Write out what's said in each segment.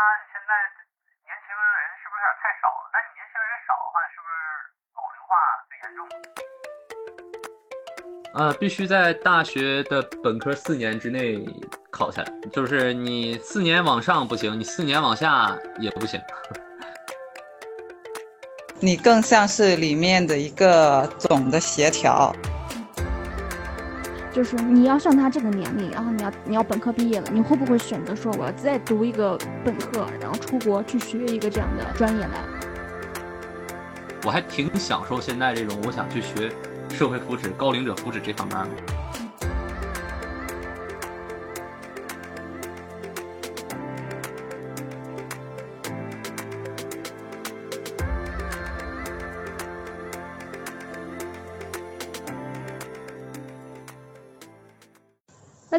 你现在年轻人是不是有点太少了？那你年轻人少的话，是不是老龄化最严重？呃，必须在大学的本科四年之内考下来，就是你四年往上不行，你四年往下也不行。你更像是里面的一个总的协调。就是你要像他这个年龄，然后你要你要本科毕业了，你会不会选择说我要再读一个本科，然后出国去学一个这样的专业呢？我还挺享受现在这种，我想去学社会福祉、高龄者福祉这方面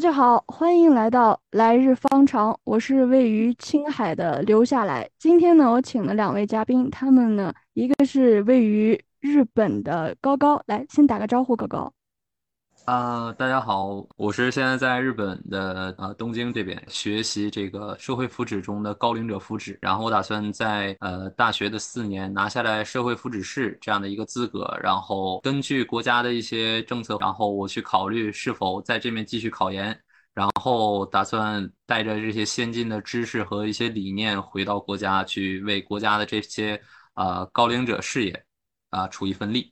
大家好，欢迎来到来日方长。我是位于青海的留下来。今天呢，我请了两位嘉宾，他们呢，一个是位于日本的高高，来先打个招呼，高高。啊，大家好，我是现在在日本的呃东京这边学习这个社会福祉中的高龄者福祉，然后我打算在呃大学的四年拿下来社会福祉士这样的一个资格，然后根据国家的一些政策，然后我去考虑是否在这边继续考研，然后打算带着这些先进的知识和一些理念回到国家去为国家的这些呃高龄者事业啊出一份力。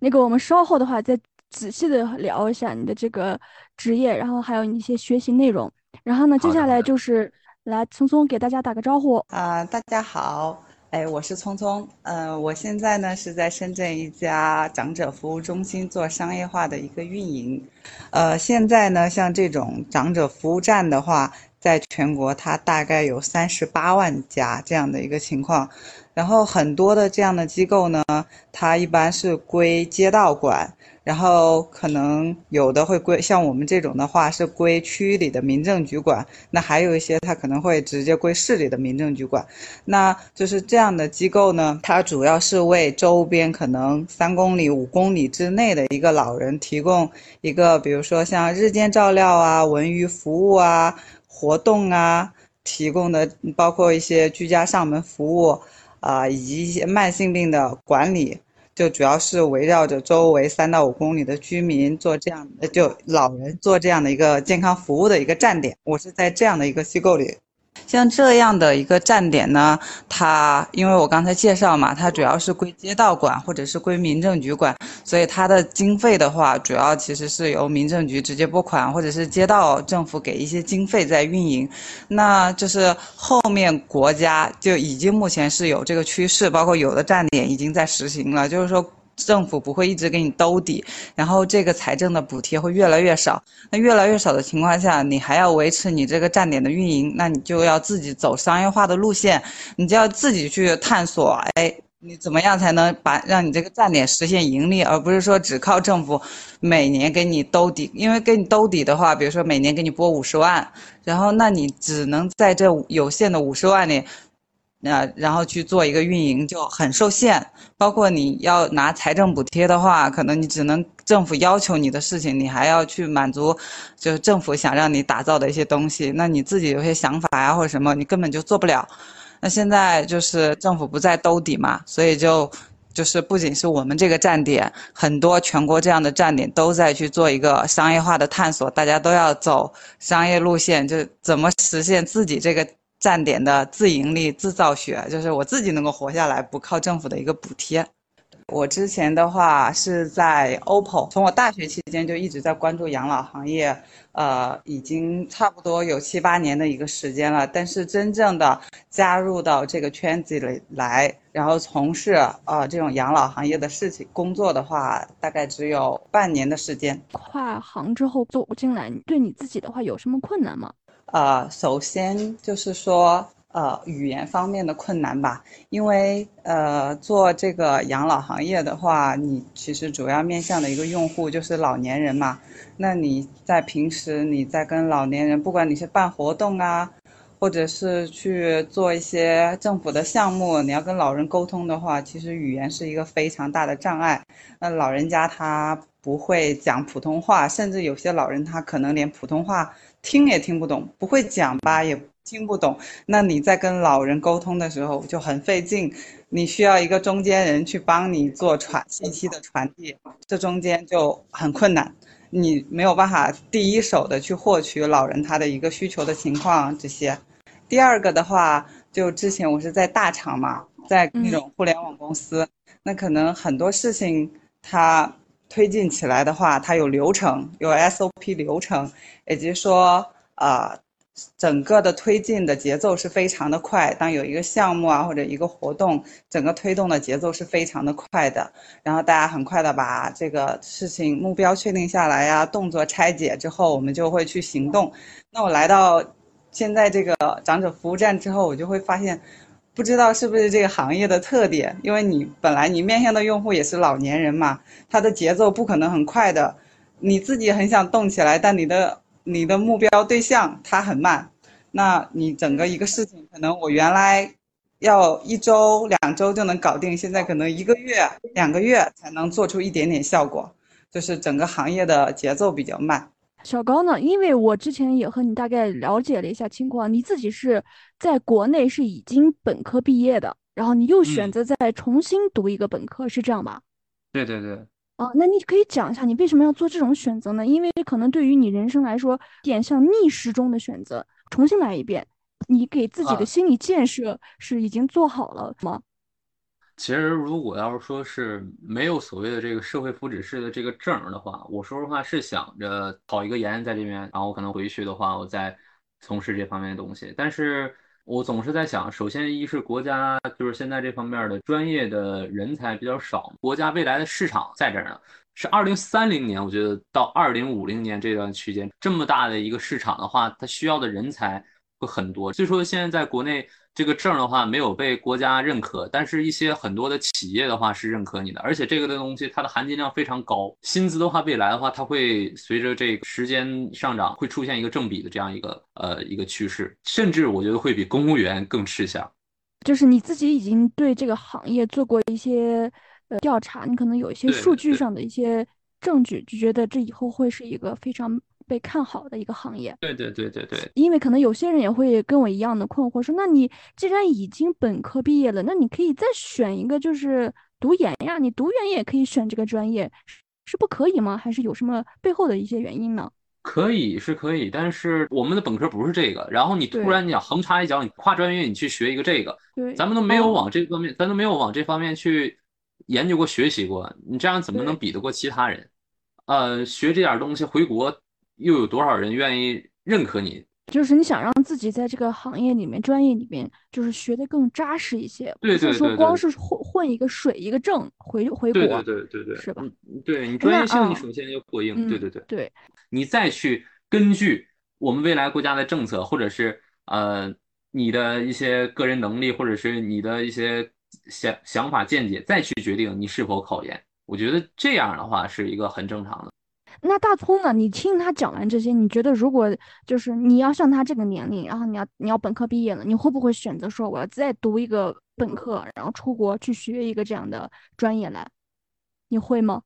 那个我们稍后的话再。仔细的聊一下你的这个职业，然后还有你一些学习内容。然后呢，接下来就是来聪聪给大家打个招呼啊，大家好，哎，我是聪聪，嗯，我现在呢是在深圳一家长者服务中心做商业化的一个运营。呃，现在呢，像这种长者服务站的话，在全国它大概有三十八万家这样的一个情况。然后很多的这样的机构呢，它一般是归街道管。然后可能有的会归像我们这种的话是归区里的民政局管，那还有一些它可能会直接归市里的民政局管，那就是这样的机构呢，它主要是为周边可能三公里、五公里之内的一个老人提供一个，比如说像日间照料啊、文娱服务啊、活动啊，提供的包括一些居家上门服务啊，以及一些慢性病的管理。就主要是围绕着周围三到五公里的居民做这样，就老人做这样的一个健康服务的一个站点。我是在这样的一个机构里。像这样的一个站点呢，它因为我刚才介绍嘛，它主要是归街道管或者是归民政局管，所以它的经费的话，主要其实是由民政局直接拨款，或者是街道政府给一些经费在运营。那就是后面国家就已经目前是有这个趋势，包括有的站点已经在实行了，就是说。政府不会一直给你兜底，然后这个财政的补贴会越来越少。那越来越少的情况下，你还要维持你这个站点的运营，那你就要自己走商业化的路线，你就要自己去探索。哎，你怎么样才能把让你这个站点实现盈利，而不是说只靠政府每年给你兜底？因为给你兜底的话，比如说每年给你拨五十万，然后那你只能在这有限的五十万里。那然后去做一个运营就很受限，包括你要拿财政补贴的话，可能你只能政府要求你的事情，你还要去满足，就是政府想让你打造的一些东西。那你自己有些想法呀或者什么，你根本就做不了。那现在就是政府不再兜底嘛，所以就就是不仅是我们这个站点，很多全国这样的站点都在去做一个商业化的探索，大家都要走商业路线，就怎么实现自己这个。站点的自盈利、自造血，就是我自己能够活下来，不靠政府的一个补贴。我之前的话是在 OPPO，从我大学期间就一直在关注养老行业，呃，已经差不多有七八年的一个时间了。但是真正的加入到这个圈子里来，然后从事呃这种养老行业的事情工作的话，大概只有半年的时间。跨行之后走进来，对你自己的话有什么困难吗？呃，首先就是说，呃，语言方面的困难吧，因为呃，做这个养老行业的话，你其实主要面向的一个用户就是老年人嘛。那你在平时你在跟老年人，不管你是办活动啊，或者是去做一些政府的项目，你要跟老人沟通的话，其实语言是一个非常大的障碍。那老人家他不会讲普通话，甚至有些老人他可能连普通话。听也听不懂，不会讲吧，也听不懂，那你在跟老人沟通的时候就很费劲，你需要一个中间人去帮你做传信息的传递，这中间就很困难，你没有办法第一手的去获取老人他的一个需求的情况这些。第二个的话，就之前我是在大厂嘛，在那种互联网公司，那可能很多事情它推进起来的话，它有流程，有 SOP 流程，以及说啊，整个的推进的节奏是非常的快。当有一个项目啊或者一个活动，整个推动的节奏是非常的快的，然后大家很快的把这个事情目标确定下来呀，动作拆解之后，我们就会去行动。那我来到。现在这个长者服务站之后，我就会发现，不知道是不是这个行业的特点，因为你本来你面向的用户也是老年人嘛，他的节奏不可能很快的，你自己很想动起来，但你的你的目标对象他很慢，那你整个一个事情可能我原来要一周两周就能搞定，现在可能一个月两个月才能做出一点点效果，就是整个行业的节奏比较慢。小高呢？因为我之前也和你大概了解了一下情况，你自己是在国内是已经本科毕业的，然后你又选择再重新读一个本科，是这样吧？对对对。哦，那你可以讲一下你为什么要做这种选择呢？因为可能对于你人生来说，点像逆时钟的选择，重新来一遍，你给自己的心理建设是已经做好了吗？其实，如果要是说是没有所谓的这个社会福祉式的这个证的话，我说实话是想着考一个研在这边，然后我可能回去的话，我再从事这方面的东西。但是我总是在想，首先一是国家就是现在这方面的专业的人才比较少，国家未来的市场在这儿呢，是二零三零年，我觉得到二零五零年这段区间这么大的一个市场的话，它需要的人才会很多。所以说现在在国内。这个证的话没有被国家认可，但是一些很多的企业的话是认可你的，而且这个的东西它的含金量非常高，薪资的话未来的话它会随着这个时间上涨会出现一个正比的这样一个呃一个趋势，甚至我觉得会比公务员更吃香。就是你自己已经对这个行业做过一些呃调查，你可能有一些数据上的一些证据，就觉得这以后会是一个非常。被看好的一个行业，对对对对对，因为可能有些人也会跟我一样的困惑，说那你既然已经本科毕业了，那你可以再选一个就是读研呀，你读研也可以选这个专业，是不可以吗？还是有什么背后的一些原因呢？可以是可以，但是我们的本科不是这个，然后你突然你想横插一脚，你跨专业你去学一个这个，对，咱们都没有往这方面，咱都没有往这方面去研究过学习过，你这样怎么能比得过其他人？呃，学这点东西回国。又有多少人愿意认可你？就是你想让自己在这个行业里面、专业里面，就是学的更扎实一些，不是说光是混混一个水一个证回回国，对对对对，是吧？对你专业性，你首先要过硬，对对对对，你再去根据我们未来国家的政策，或者是呃你的一些个人能力，或者是你的一些想想法见解，再去决定你是否考研。我觉得这样的话是一个很正常的。那大葱呢？你听他讲完这些，你觉得如果就是你要像他这个年龄，然后你要你要本科毕业了，你会不会选择说我要再读一个本科，然后出国去学一个这样的专业来？你会吗？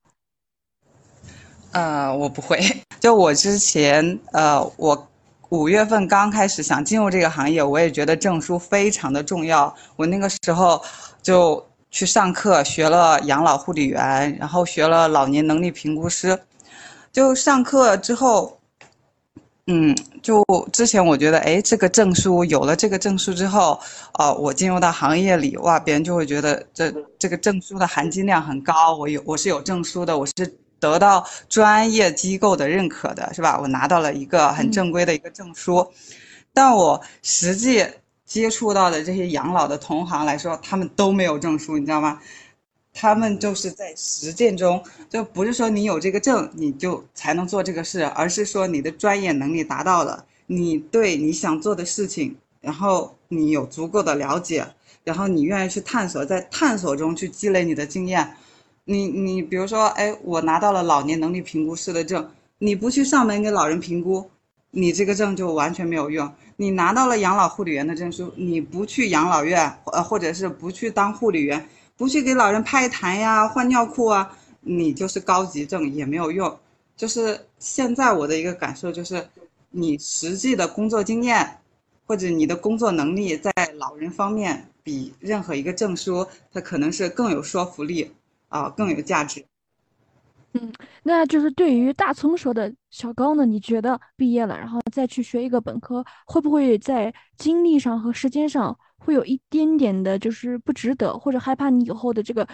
呃，我不会。就我之前，呃，我五月份刚开始想进入这个行业，我也觉得证书非常的重要。我那个时候就去上课学了养老护理员，然后学了老年能力评估师。就上课之后，嗯，就之前我觉得，哎，这个证书有了这个证书之后，哦，我进入到行业里，哇，别人就会觉得这这个证书的含金量很高。我有，我是有证书的，我是得到专业机构的认可的，是吧？我拿到了一个很正规的一个证书，但我实际接触到的这些养老的同行来说，他们都没有证书，你知道吗？他们就是在实践中，就不是说你有这个证你就才能做这个事，而是说你的专业能力达到了，你对你想做的事情，然后你有足够的了解，然后你愿意去探索，在探索中去积累你的经验。你你比如说，哎，我拿到了老年能力评估师的证，你不去上门给老人评估，你这个证就完全没有用。你拿到了养老护理员的证书，你不去养老院，呃，或者是不去当护理员。不去给老人拍痰呀、换尿裤啊，你就是高级证也没有用。就是现在我的一个感受就是，你实际的工作经验，或者你的工作能力在老人方面比任何一个证书，它可能是更有说服力啊，更有价值。嗯，那就是对于大葱说的小高呢，你觉得毕业了，然后再去学一个本科，会不会在精力上和时间上会有一点点的，就是不值得，或者害怕你以后的这个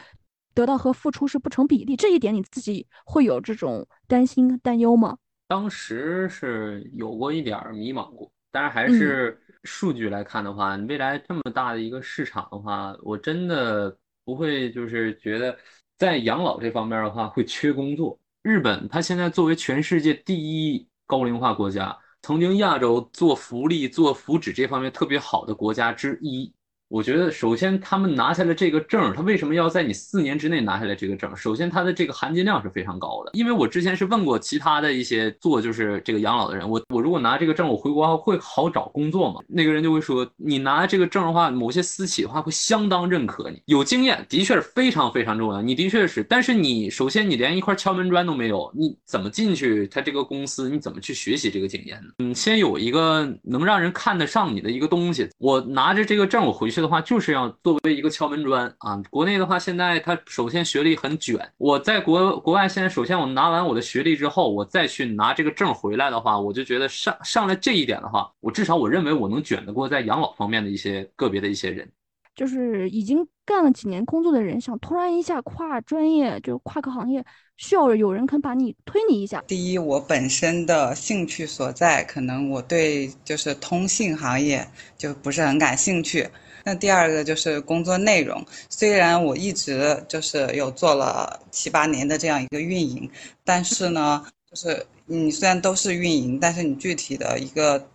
得到和付出是不成比例？这一点你自己会有这种担心担忧吗？当时是有过一点迷茫过，但是还嗯是数据来看的话，未来这么大的一个市场的话，我真的不会就是觉得在养老这方面的话会缺工作。日本它现在作为全世界第一高龄化国家，曾经亚洲做福利、做福祉这方面特别好的国家之一。我觉得，首先他们拿下了这个证，他为什么要在你四年之内拿下来这个证？首先，它的这个含金量是非常高的。因为我之前是问过其他的一些做就是这个养老的人，我我如果拿这个证，我回国会好找工作吗？那个人就会说，你拿这个证的话，某些私企的话会相当认可你，有经验的确是非常非常重要。你的确是，但是你首先你连一块敲门砖都没有，你怎么进去他这个公司？你怎么去学习这个经验呢？嗯，先有一个能让人看得上你的一个东西。我拿着这个证，我回去。的话就是要作为一个敲门砖啊！国内的话，现在它首先学历很卷。我在国国外，现在首先我拿完我的学历之后，我再去拿这个证回来的话，我就觉得上上来这一点的话，我至少我认为我能卷得过在养老方面的一些个别的一些人。就是已经干了几年工作的人，想突然一下跨专业，就跨个行业，需要有人肯把你推你一下。第一，我本身的兴趣所在，可能我对就是通信行业就不是很感兴趣。那第二个就是工作内容，虽然我一直就是有做了七八年的这样一个运营，但是呢，就是你虽然都是运营，但是你具体的一个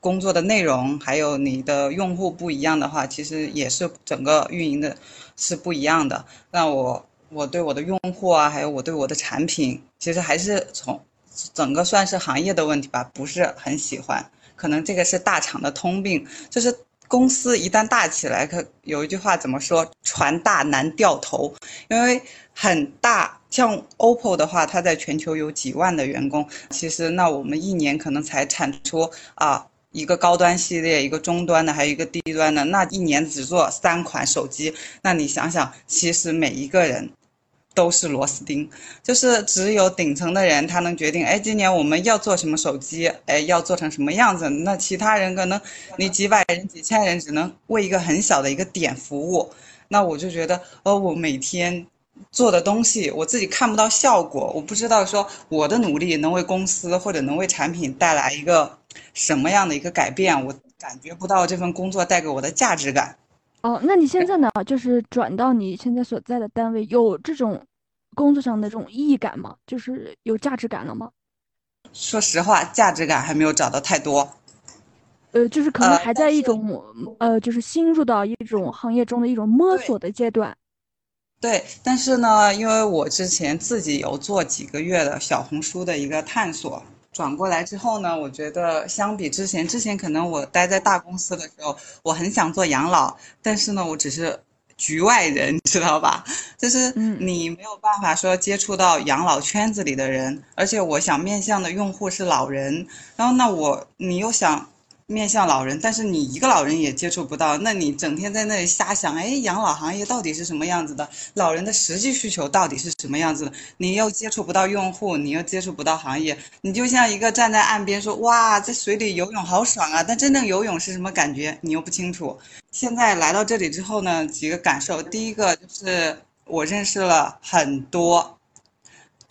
工作的内容，还有你的用户不一样的话，其实也是整个运营的是不一样的。那我我对我的用户啊，还有我对我的产品，其实还是从整个算是行业的问题吧，不是很喜欢。可能这个是大厂的通病，就是公司一旦大起来，可有一句话怎么说？船大难掉头，因为很大。像 OPPO 的话，它在全球有几万的员工，其实那我们一年可能才产出啊一个高端系列，一个中端的，还有一个低端的，那一年只做三款手机。那你想想，其实每一个人。都是螺丝钉，就是只有顶层的人他能决定，哎，今年我们要做什么手机，哎，要做成什么样子。那其他人可能你几百人、几千人只能为一个很小的一个点服务。那我就觉得，哦，我每天做的东西我自己看不到效果，我不知道说我的努力能为公司或者能为产品带来一个什么样的一个改变，我感觉不到这份工作带给我的价值感。哦，那你现在呢？就是转到你现在所在的单位，有这种工作上的这种意义感吗？就是有价值感了吗？说实话，价值感还没有找到太多。呃，就是可能还在一种呃，就是新入到一种行业中的一种摸索的阶段。对，但是呢，因为我之前自己有做几个月的小红书的一个探索。转过来之后呢，我觉得相比之前，之前可能我待在大公司的时候，我很想做养老，但是呢，我只是局外人，知道吧？就是你没有办法说接触到养老圈子里的人，而且我想面向的用户是老人，然后那我你又想。面向老人，但是你一个老人也接触不到，那你整天在那里瞎想，哎，养老行业到底是什么样子的？老人的实际需求到底是什么样子的？你又接触不到用户，你又接触不到行业，你就像一个站在岸边说，哇，在水里游泳好爽啊！但真正游泳是什么感觉，你又不清楚。现在来到这里之后呢，几个感受，第一个就是我认识了很多。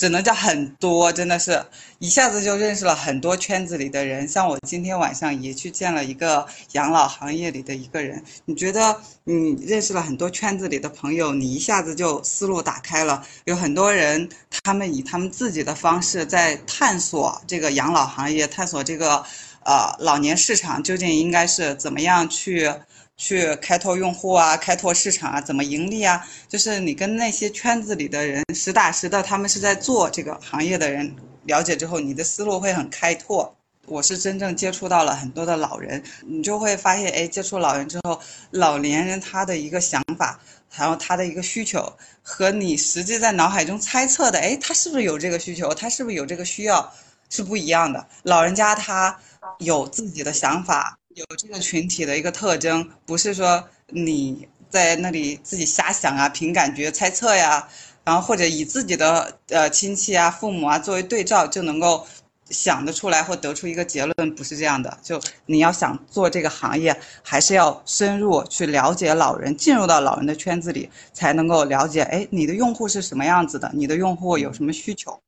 只能叫很多，真的是一下子就认识了很多圈子里的人。像我今天晚上也去见了一个养老行业里的一个人。你觉得你认识了很多圈子里的朋友，你一下子就思路打开了。有很多人，他们以他们自己的方式在探索这个养老行业，探索这个呃老年市场究竟应该是怎么样去。去开拓用户啊，开拓市场啊，怎么盈利啊？就是你跟那些圈子里的人实打实的，他们是在做这个行业的人了解之后，你的思路会很开拓。我是真正接触到了很多的老人，你就会发现，哎，接触老人之后，老年人他的一个想法，还有他的一个需求，和你实际在脑海中猜测的，哎，他是不是有这个需求，他是不是有这个需要，是不一样的。老人家他有自己的想法。有这个群体的一个特征，不是说你在那里自己瞎想啊，凭感觉猜测呀，然后或者以自己的呃亲戚啊、父母啊作为对照就能够想得出来或得出一个结论，不是这样的。就你要想做这个行业，还是要深入去了解老人，进入到老人的圈子里，才能够了解，哎，你的用户是什么样子的，你的用户有什么需求。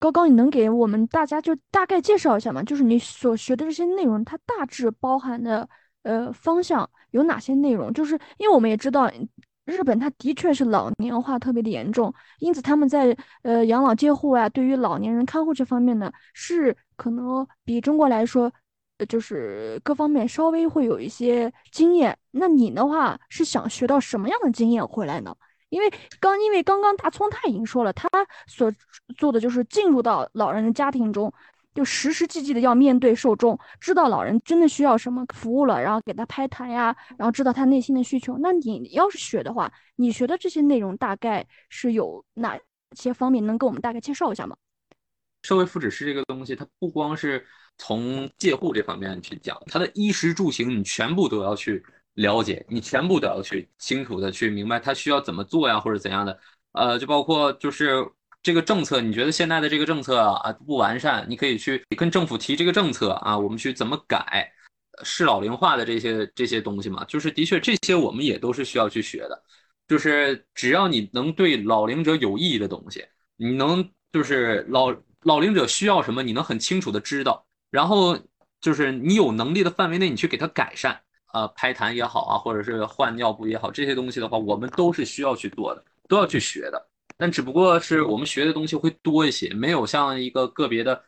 高高，你能给我们大家就大概介绍一下吗？就是你所学的这些内容，它大致包含的呃方向有哪些内容？就是因为我们也知道，日本它的确是老年化特别的严重，因此他们在呃养老介护啊，对于老年人看护这方面呢，是可能比中国来说，就是各方面稍微会有一些经验。那你的话是想学到什么样的经验回来呢？因为刚因为刚刚大葱他已经说了，他所做的就是进入到老人的家庭中，就实实际际的要面对受众，知道老人真的需要什么服务了，然后给他拍谈呀，然后知道他内心的需求。那你要是学的话，你学的这些内容大概是有哪些方面？能给我们大概介绍一下吗？社会福祉师这个东西，它不光是从介护这方面去讲，它的衣食住行你全部都要去。了解你全部都要去清楚的去明白他需要怎么做呀，或者怎样的，呃，就包括就是这个政策，你觉得现在的这个政策啊不完善，你可以去跟政府提这个政策啊，我们去怎么改，适老龄化的这些这些东西嘛，就是的确这些我们也都是需要去学的，就是只要你能对老龄者有意义的东西，你能就是老老龄者需要什么，你能很清楚的知道，然后就是你有能力的范围内，你去给他改善。呃，拍痰也好啊，或者是换尿布也好，这些东西的话，我们都是需要去做的，都要去学的。但只不过是我们学的东西会多一些，没有像一个个别的。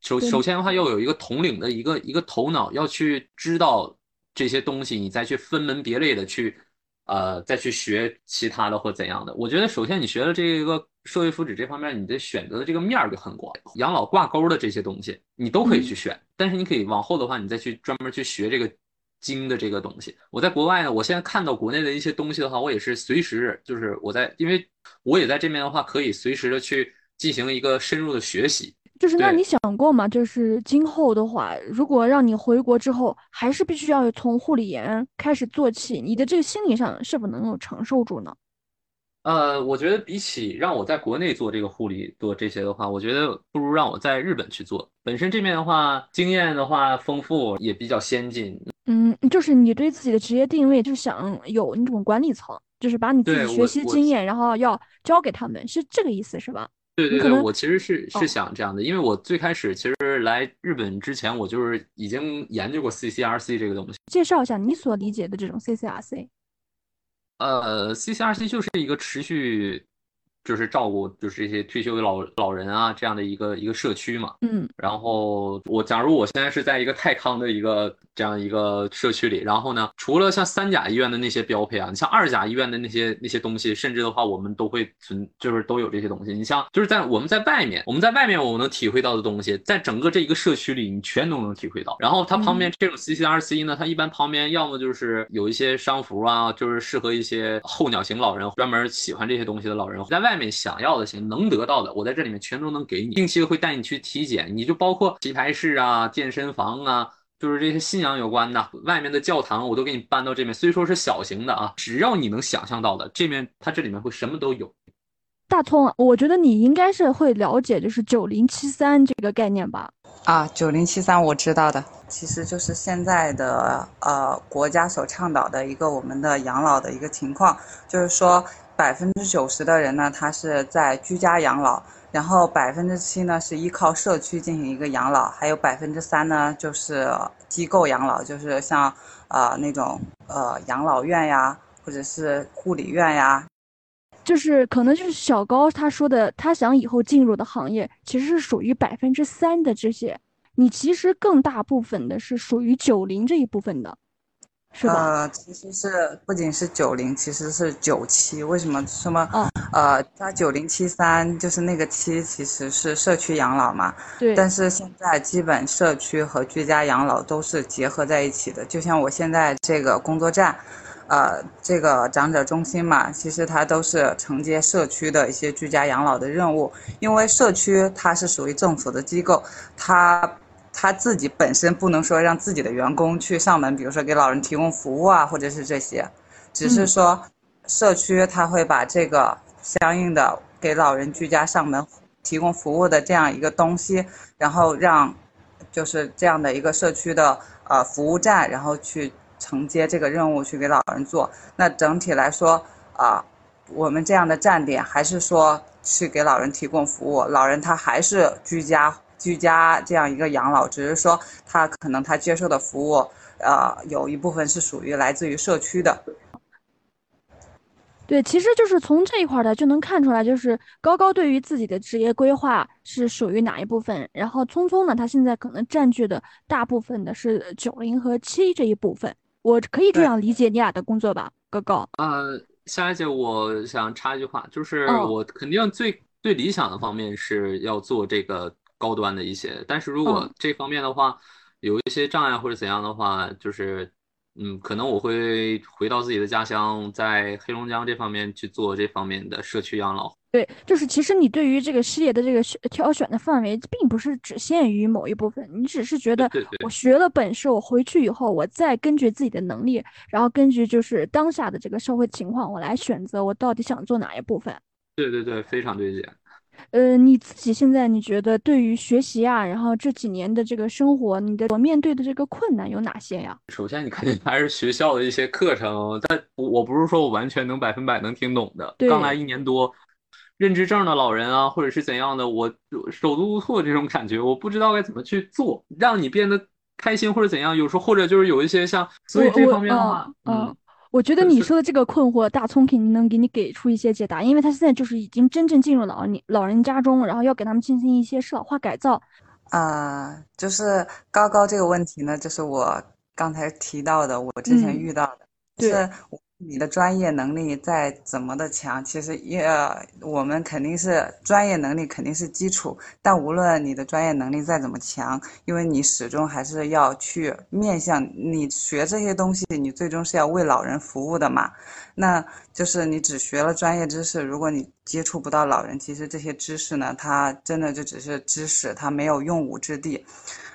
首首先的话，要有一个统领的一个一个头脑，要去知道这些东西，你再去分门别类的去，呃，再去学其他的或怎样的。我觉得，首先你学了这个社会福祉这方面，你的选择的这个面儿就很广，养老挂钩的这些东西你都可以去选。但是你可以往后的话，你再去专门去学这个。精的这个东西，我在国外呢，我现在看到国内的一些东西的话，我也是随时就是我在，因为我也在这边的话，可以随时的去进行一个深入的学习。就是那你想过吗？就是今后的话，如果让你回国之后，还是必须要从护理员开始做起，你的这个心理上是否能够承受住呢？呃，我觉得比起让我在国内做这个护理做这些的话，我觉得不如让我在日本去做。本身这边的话，经验的话丰富，也比较先进。嗯，就是你对自己的职业定位，就是想有那种管理层，就是把你自己学习经验，然后要教给他们，是这个意思是吧？对对对，我其实是是想这样的，因为我最开始其实来日本之前，我就是已经研究过 CCRC 这个东西。介绍一下你所理解的这种 CCRC。呃，CCRC 就是一个持续，就是照顾，就是这些退休的老老人啊，这样的一个一个社区嘛。嗯。然后我假如我现在是在一个泰康的一个这样一个社区里，然后呢，除了像三甲医院的那些标配啊，你像二甲医院的那些那些东西，甚至的话我们都会存，就是都有这些东西。你像就是在我们在外面，我们在外面我们能体会到的东西，在整个这一个社区里，你全都能体会到。然后它旁边这种 CCRC 呢，它一般旁边要么就是有一些商服啊，就是适合一些候鸟型老人，专门喜欢这些东西的老人，在外面想要的行能得到的，我在这里面全都能给你。定期的会带你去体检，你就包括棋牌室啊、健身房啊。就是这些信仰有关的，外面的教堂我都给你搬到这边，虽说是小型的啊，只要你能想象到的，这面它这里面会什么都有。大葱，我觉得你应该是会了解，就是九零七三这个概念吧？啊，九零七三我知道的，其实就是现在的呃国家所倡导的一个我们的养老的一个情况，就是说百分之九十的人呢，他是在居家养老。然后百分之七呢是依靠社区进行一个养老，还有百分之三呢就是机构养老，就是像呃那种呃养老院呀，或者是护理院呀。就是可能就是小高他说的，他想以后进入的行业其实是属于百分之三的这些，你其实更大部分的是属于九零这一部分的。呃，其实是不仅是九零，其实是九七。为什么什么？呃，它九零七三就是那个七，其实是社区养老嘛。对。但是现在基本社区和居家养老都是结合在一起的。就像我现在这个工作站，呃，这个长者中心嘛，其实它都是承接社区的一些居家养老的任务。因为社区它是属于政府的机构，它。他自己本身不能说让自己的员工去上门，比如说给老人提供服务啊，或者是这些，只是说社区他会把这个相应的给老人居家上门提供服务的这样一个东西，然后让就是这样的一个社区的呃服务站，然后去承接这个任务去给老人做。那整体来说啊，我们这样的站点还是说去给老人提供服务，老人他还是居家。居家这样一个养老，只是说他可能他接受的服务，呃，有一部分是属于来自于社区的。对，其实就是从这一块的就能看出来，就是高高对于自己的职业规划是属于哪一部分，然后聪聪呢，他现在可能占据的大部分的是九零和七这一部分。我可以这样理解你俩的工作吧，高高？呃，夏夏姐，我想插一句话，就是我肯定最最理想的方面是要做这个。高端的一些，但是如果这方面的话有一些障碍或者怎样的话，就是嗯，可能我会回到自己的家乡，在黑龙江这方面去做这方面的社区养老。对，就是其实你对于这个事业的这个挑选的范围，并不是只限于某一部分，你只是觉得我学了本事，我回去以后，我再根据自己的能力，然后根据就是当下的这个社会情况，我来选择我到底想做哪一部分。对对对，非常对姐。呃，你自己现在你觉得对于学习啊，然后这几年的这个生活，你的所面对的这个困难有哪些呀？首先，你肯定还是学校的一些课程，但我不是说我完全能百分百能听懂的。刚来一年多，认知症的老人啊，或者是怎样的，我手足无措这种感觉，我不知道该怎么去做，让你变得开心或者怎样。有时候或者就是有一些像，所以这方面的话，嗯。我觉得你说的这个困惑，大葱肯定能给你给出一些解答，因为他现在就是已经真正进入老年老人家中，然后要给他们进行一些适老化改造。啊，就是高高这个问题呢，就是我刚才提到的，我之前遇到的，是。你的专业能力再怎么的强，其实也我们肯定是专业能力肯定是基础，但无论你的专业能力再怎么强，因为你始终还是要去面向你学这些东西，你最终是要为老人服务的嘛。那就是你只学了专业知识，如果你接触不到老人，其实这些知识呢，它真的就只是知识，它没有用武之地。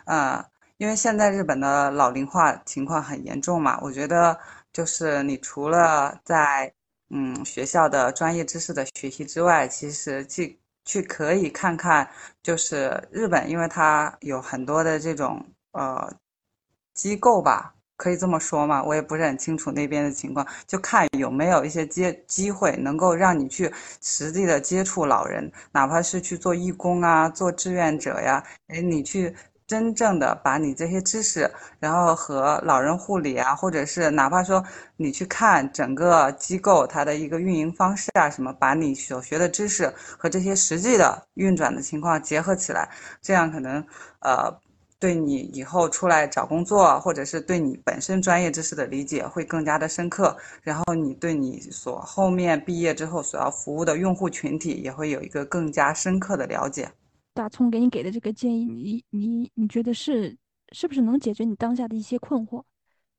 呃，因为现在日本的老龄化情况很严重嘛，我觉得。就是你除了在嗯学校的专业知识的学习之外，其实去去可以看看，就是日本，因为它有很多的这种呃机构吧，可以这么说嘛，我也不是很清楚那边的情况，就看有没有一些机机会能够让你去实际的接触老人，哪怕是去做义工啊，做志愿者呀，哎，你去。真正的把你这些知识，然后和老人护理啊，或者是哪怕说你去看整个机构它的一个运营方式啊，什么，把你所学的知识和这些实际的运转的情况结合起来，这样可能呃，对你以后出来找工作，或者是对你本身专业知识的理解会更加的深刻，然后你对你所后面毕业之后所要服务的用户群体也会有一个更加深刻的了解。大葱给你给的这个建议，你你你觉得是是不是能解决你当下的一些困惑？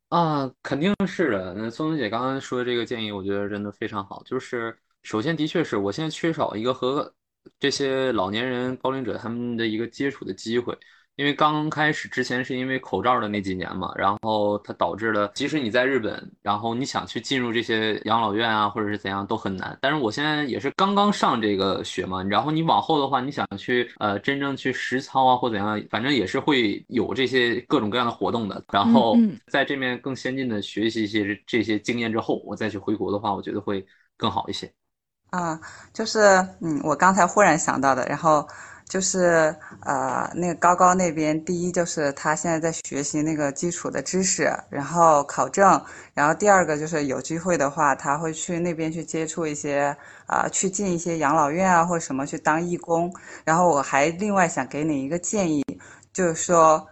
啊，肯定是的。那松松姐刚刚说的这个建议，我觉得真的非常好。就是首先，的确是我现在缺少一个和这些老年人、高龄者他们的一个接触的机会。因为刚开始之前是因为口罩的那几年嘛，然后它导致了，即使你在日本，然后你想去进入这些养老院啊，或者是怎样都很难。但是我现在也是刚刚上这个学嘛，然后你往后的话，你想去呃真正去实操啊或怎样，反正也是会有这些各种各样的活动的。然后在这面更先进的学习一些这些经验之后，我再去回国的话，我觉得会更好一些。啊，就是嗯，我刚才忽然想到的，然后。就是呃，那个高高那边，第一就是他现在在学习那个基础的知识，然后考证，然后第二个就是有机会的话，他会去那边去接触一些啊，去进一些养老院啊或者什么去当义工。然后我还另外想给你一个建议，就是说，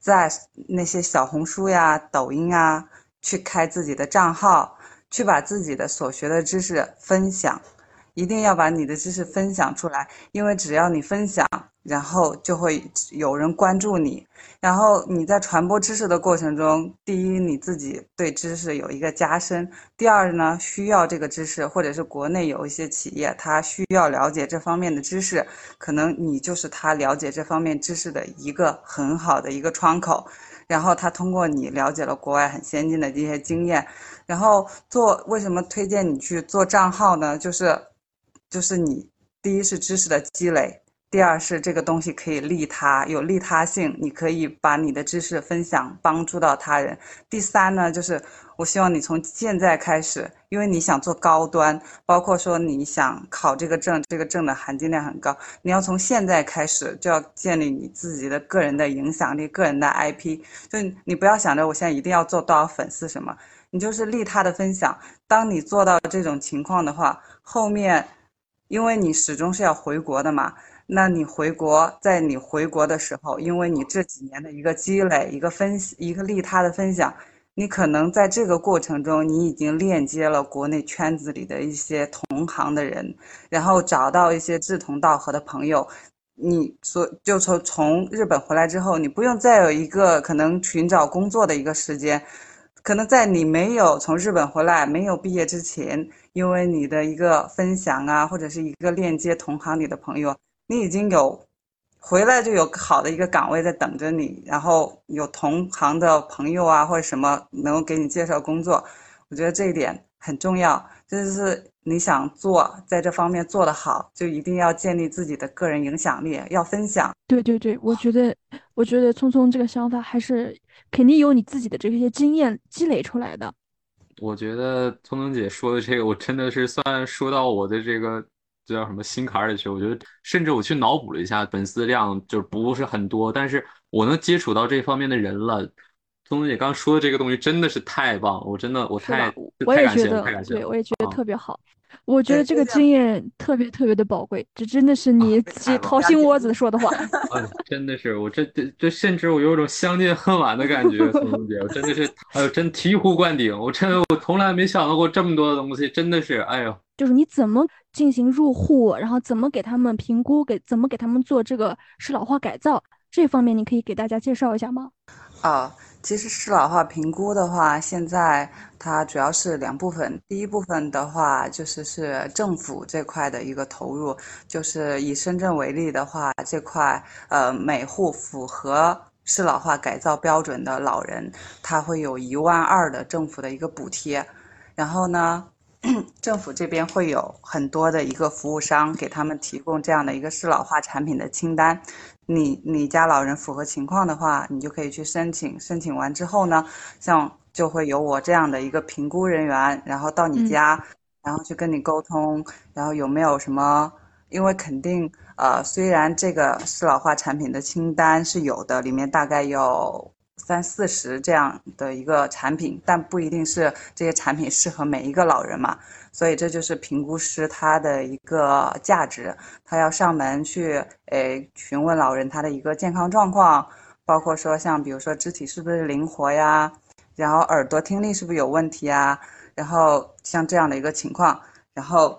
在那些小红书呀、抖音啊，去开自己的账号，去把自己的所学的知识分享。一定要把你的知识分享出来，因为只要你分享，然后就会有人关注你。然后你在传播知识的过程中，第一你自己对知识有一个加深，第二呢需要这个知识，或者是国内有一些企业它需要了解这方面的知识，可能你就是他了解这方面知识的一个很好的一个窗口。然后他通过你了解了国外很先进的这些经验，然后做为什么推荐你去做账号呢？就是，就是你第一是知识的积累。第二是这个东西可以利他，有利他性，你可以把你的知识分享，帮助到他人。第三呢，就是我希望你从现在开始，因为你想做高端，包括说你想考这个证，这个证的含金量很高，你要从现在开始就要建立你自己的个人的影响力、个人的 IP。就你不要想着我现在一定要做多少粉丝什么，你就是利他的分享。当你做到这种情况的话，后面，因为你始终是要回国的嘛。那你回国，在你回国的时候，因为你这几年的一个积累、一个分析一个利他的分享，你可能在这个过程中，你已经链接了国内圈子里的一些同行的人，然后找到一些志同道合的朋友。你所就从从日本回来之后，你不用再有一个可能寻找工作的一个时间，可能在你没有从日本回来、没有毕业之前，因为你的一个分享啊，或者是一个链接同行里的朋友。你已经有回来就有好的一个岗位在等着你，然后有同行的朋友啊或者什么能够给你介绍工作，我觉得这一点很重要。就是你想做在这方面做得好，就一定要建立自己的个人影响力，要分享。对对对，我觉得我觉得聪聪这个想法还是肯定有你自己的这些经验积累出来的。我觉得聪聪姐说的这个，我真的是算说到我的这个。这叫什么心坎里去？我觉得，甚至我去脑补了一下，粉丝量就不是很多，但是我能接触到这方面的人了。聪聪姐刚说的这个东西真的是太棒，我真的我太我也觉得，对，我也觉得特别好。我觉得这个经验特别特别的宝贵，这真的是你掏心窝子说的话。啊，真的是，我这这这，甚至我有种相见恨晚的感觉。聪聪姐，我真的是，哎呦，真醍醐灌顶！我真的，我从来没想到过这么多的东西，真的是，哎呦。就是你怎么进行入户，然后怎么给他们评估，给怎么给他们做这个适老化改造这方面，你可以给大家介绍一下吗？啊，其实适老化评估的话，现在它主要是两部分。第一部分的话，就是是政府这块的一个投入，就是以深圳为例的话，这块呃每户符合适老化改造标准的老人，他会有一万二的政府的一个补贴，然后呢。政府这边会有很多的一个服务商给他们提供这样的一个适老化产品的清单，你你家老人符合情况的话，你就可以去申请。申请完之后呢，像就会有我这样的一个评估人员，然后到你家，然后去跟你沟通，然后有没有什么？因为肯定呃，虽然这个适老化产品的清单是有的，里面大概有。三四十这样的一个产品，但不一定是这些产品适合每一个老人嘛，所以这就是评估师他的一个价值，他要上门去诶询问老人他的一个健康状况，包括说像比如说肢体是不是灵活呀，然后耳朵听力是不是有问题啊，然后像这样的一个情况，然后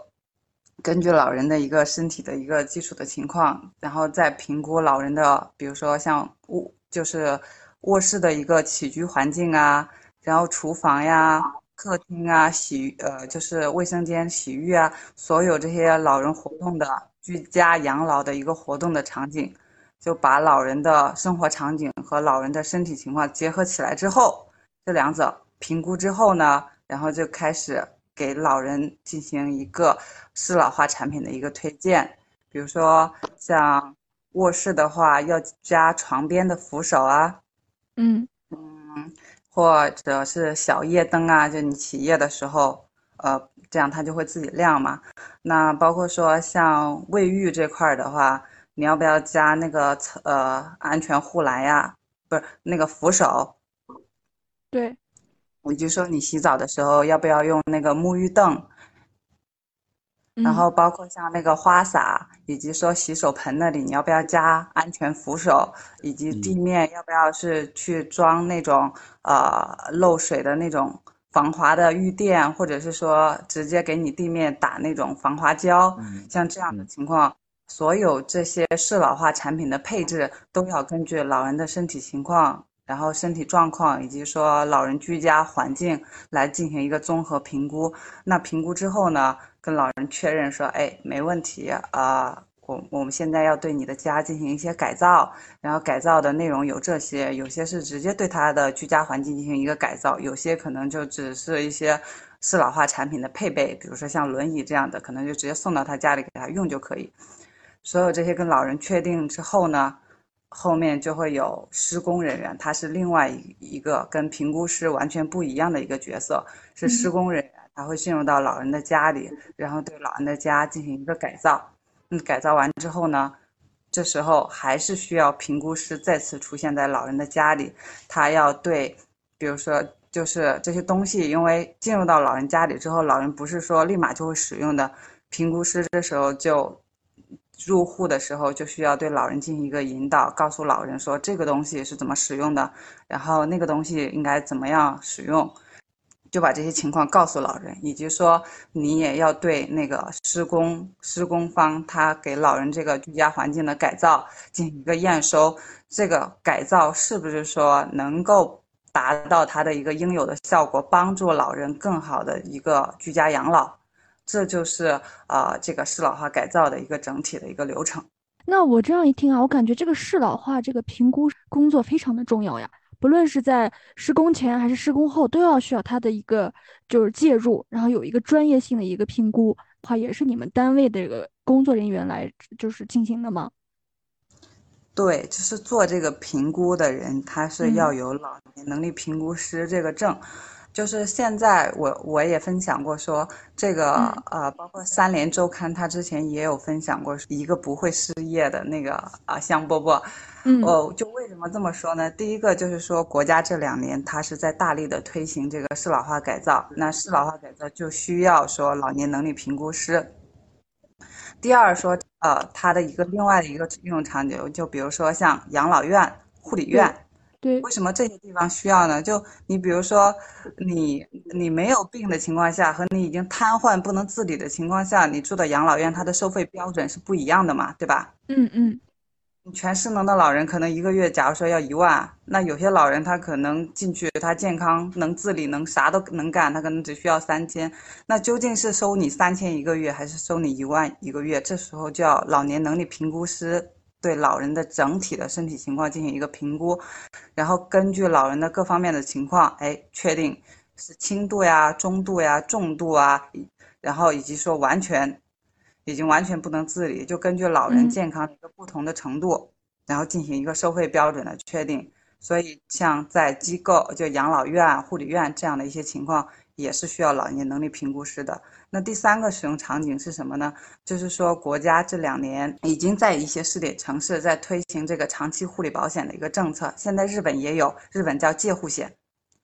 根据老人的一个身体的一个基础的情况，然后再评估老人的，比如说像物就是。卧室的一个起居环境啊，然后厨房呀、客厅啊、洗呃就是卫生间、洗浴啊，所有这些老人活动的居家养老的一个活动的场景，就把老人的生活场景和老人的身体情况结合起来之后，这两者评估之后呢，然后就开始给老人进行一个适老化产品的一个推荐，比如说像卧室的话，要加床边的扶手啊。嗯嗯，或者是小夜灯啊，就你起夜的时候，呃，这样它就会自己亮嘛。那包括说像卫浴这块的话，你要不要加那个呃安全护栏呀？不是那个扶手。对，我就说你洗澡的时候要不要用那个沐浴凳？然后包括像那个花洒，以及说洗手盆那里，你要不要加安全扶手？以及地面要不要是去装那种呃漏水的那种防滑的浴垫，或者是说直接给你地面打那种防滑胶？像这样的情况，所有这些适老化产品的配置都要根据老人的身体情况，然后身体状况以及说老人居家环境来进行一个综合评估。那评估之后呢，跟老人确认说，哎，没问题啊。我我们现在要对你的家进行一些改造，然后改造的内容有这些，有些是直接对他的居家环境进行一个改造，有些可能就只是一些适老化产品的配备，比如说像轮椅这样的，可能就直接送到他家里给他用就可以。所有这些跟老人确定之后呢，后面就会有施工人员，他是另外一一个跟评估师完全不一样的一个角色，是施工人员，他会进入到老人的家里，然后对老人的家进行一个改造。嗯，改造完之后呢，这时候还是需要评估师再次出现在老人的家里，他要对，比如说就是这些东西，因为进入到老人家里之后，老人不是说立马就会使用的，评估师这时候就入户的时候就需要对老人进行一个引导，告诉老人说这个东西是怎么使用的，然后那个东西应该怎么样使用。就把这些情况告诉老人，以及说你也要对那个施工施工方他给老人这个居家环境的改造进行一个验收，这个改造是不是说能够达到它的一个应有的效果，帮助老人更好的一个居家养老，这就是呃这个适老化改造的一个整体的一个流程。那我这样一听啊，我感觉这个适老化这个评估工作非常的重要呀。不论是在施工前还是施工后，都要需要他的一个就是介入，然后有一个专业性的一个评估，话也是你们单位的这个工作人员来就是进行的吗？对，就是做这个评估的人，他是要有老年能力评估师这个证。就是现在，我我也分享过说，这个呃，包括三联周刊，他之前也有分享过一个不会失业的那个啊，香饽饽。嗯，哦，就为什么这么说呢？第一个就是说，国家这两年它是在大力的推行这个适老化改造，那适老化改造就需要说老年能力评估师。第二说，呃，它的一个另外的一个应用场景，就比如说像养老院、护理院。对，为什么这些地方需要呢？就你比如说，你你没有病的情况下，和你已经瘫痪不能自理的情况下，你住的养老院，它的收费标准是不一样的嘛，对吧？嗯嗯。你全失能的老人可能一个月，假如说要一万，那有些老人他可能进去，他健康能自理，能啥都能干，他可能只需要三千。那究竟是收你三千一个月，还是收你一万一个月？这时候叫老年能力评估师对老人的整体的身体情况进行一个评估，然后根据老人的各方面的情况，哎，确定是轻度呀、中度呀、重度啊，然后以及说完全。已经完全不能自理，就根据老人健康一个不同的程度，然后进行一个收费标准的确定。所以，像在机构，就养老院、护理院这样的一些情况，也是需要老年能力评估师的。那第三个使用场景是什么呢？就是说，国家这两年已经在一些试点城市在推行这个长期护理保险的一个政策。现在日本也有，日本叫介护险。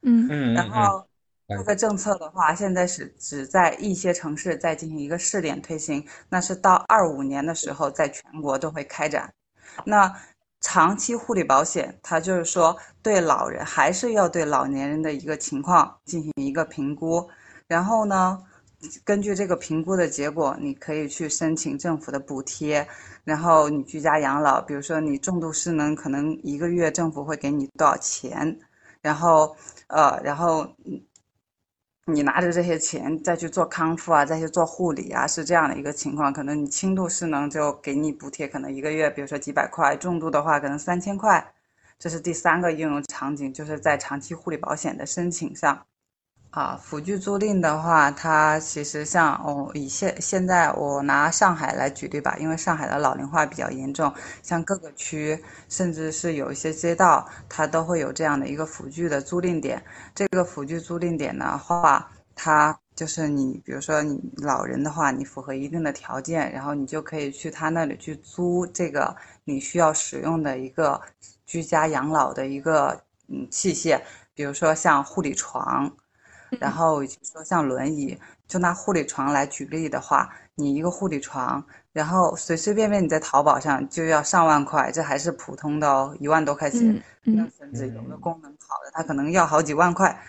嗯嗯，然后。这个政策的话，现在是只在一些城市在进行一个试点推行，那是到二五年的时候，在全国都会开展。那长期护理保险，它就是说对老人还是要对老年人的一个情况进行一个评估，然后呢，根据这个评估的结果，你可以去申请政府的补贴，然后你居家养老，比如说你重度失能，可能一个月政府会给你多少钱，然后呃，然后你拿着这些钱再去做康复啊，再去做护理啊，是这样的一个情况。可能你轻度失能就给你补贴，可能一个月，比如说几百块；重度的话，可能三千块。这是第三个应用场景，就是在长期护理保险的申请上。啊，辅具租赁的话，它其实像哦，以现现在我拿上海来举例吧，因为上海的老龄化比较严重，像各个区，甚至是有一些街道，它都会有这样的一个辅具的租赁点。这个辅具租赁点的话，它就是你，比如说你老人的话，你符合一定的条件，然后你就可以去他那里去租这个你需要使用的一个居家养老的一个嗯器械，比如说像护理床。然后说像轮椅，就拿护理床来举例的话，你一个护理床，然后随随便便你在淘宝上就要上万块，这还是普通的哦，一万多块钱。那甚至有的功能好的，它可能要好几万块。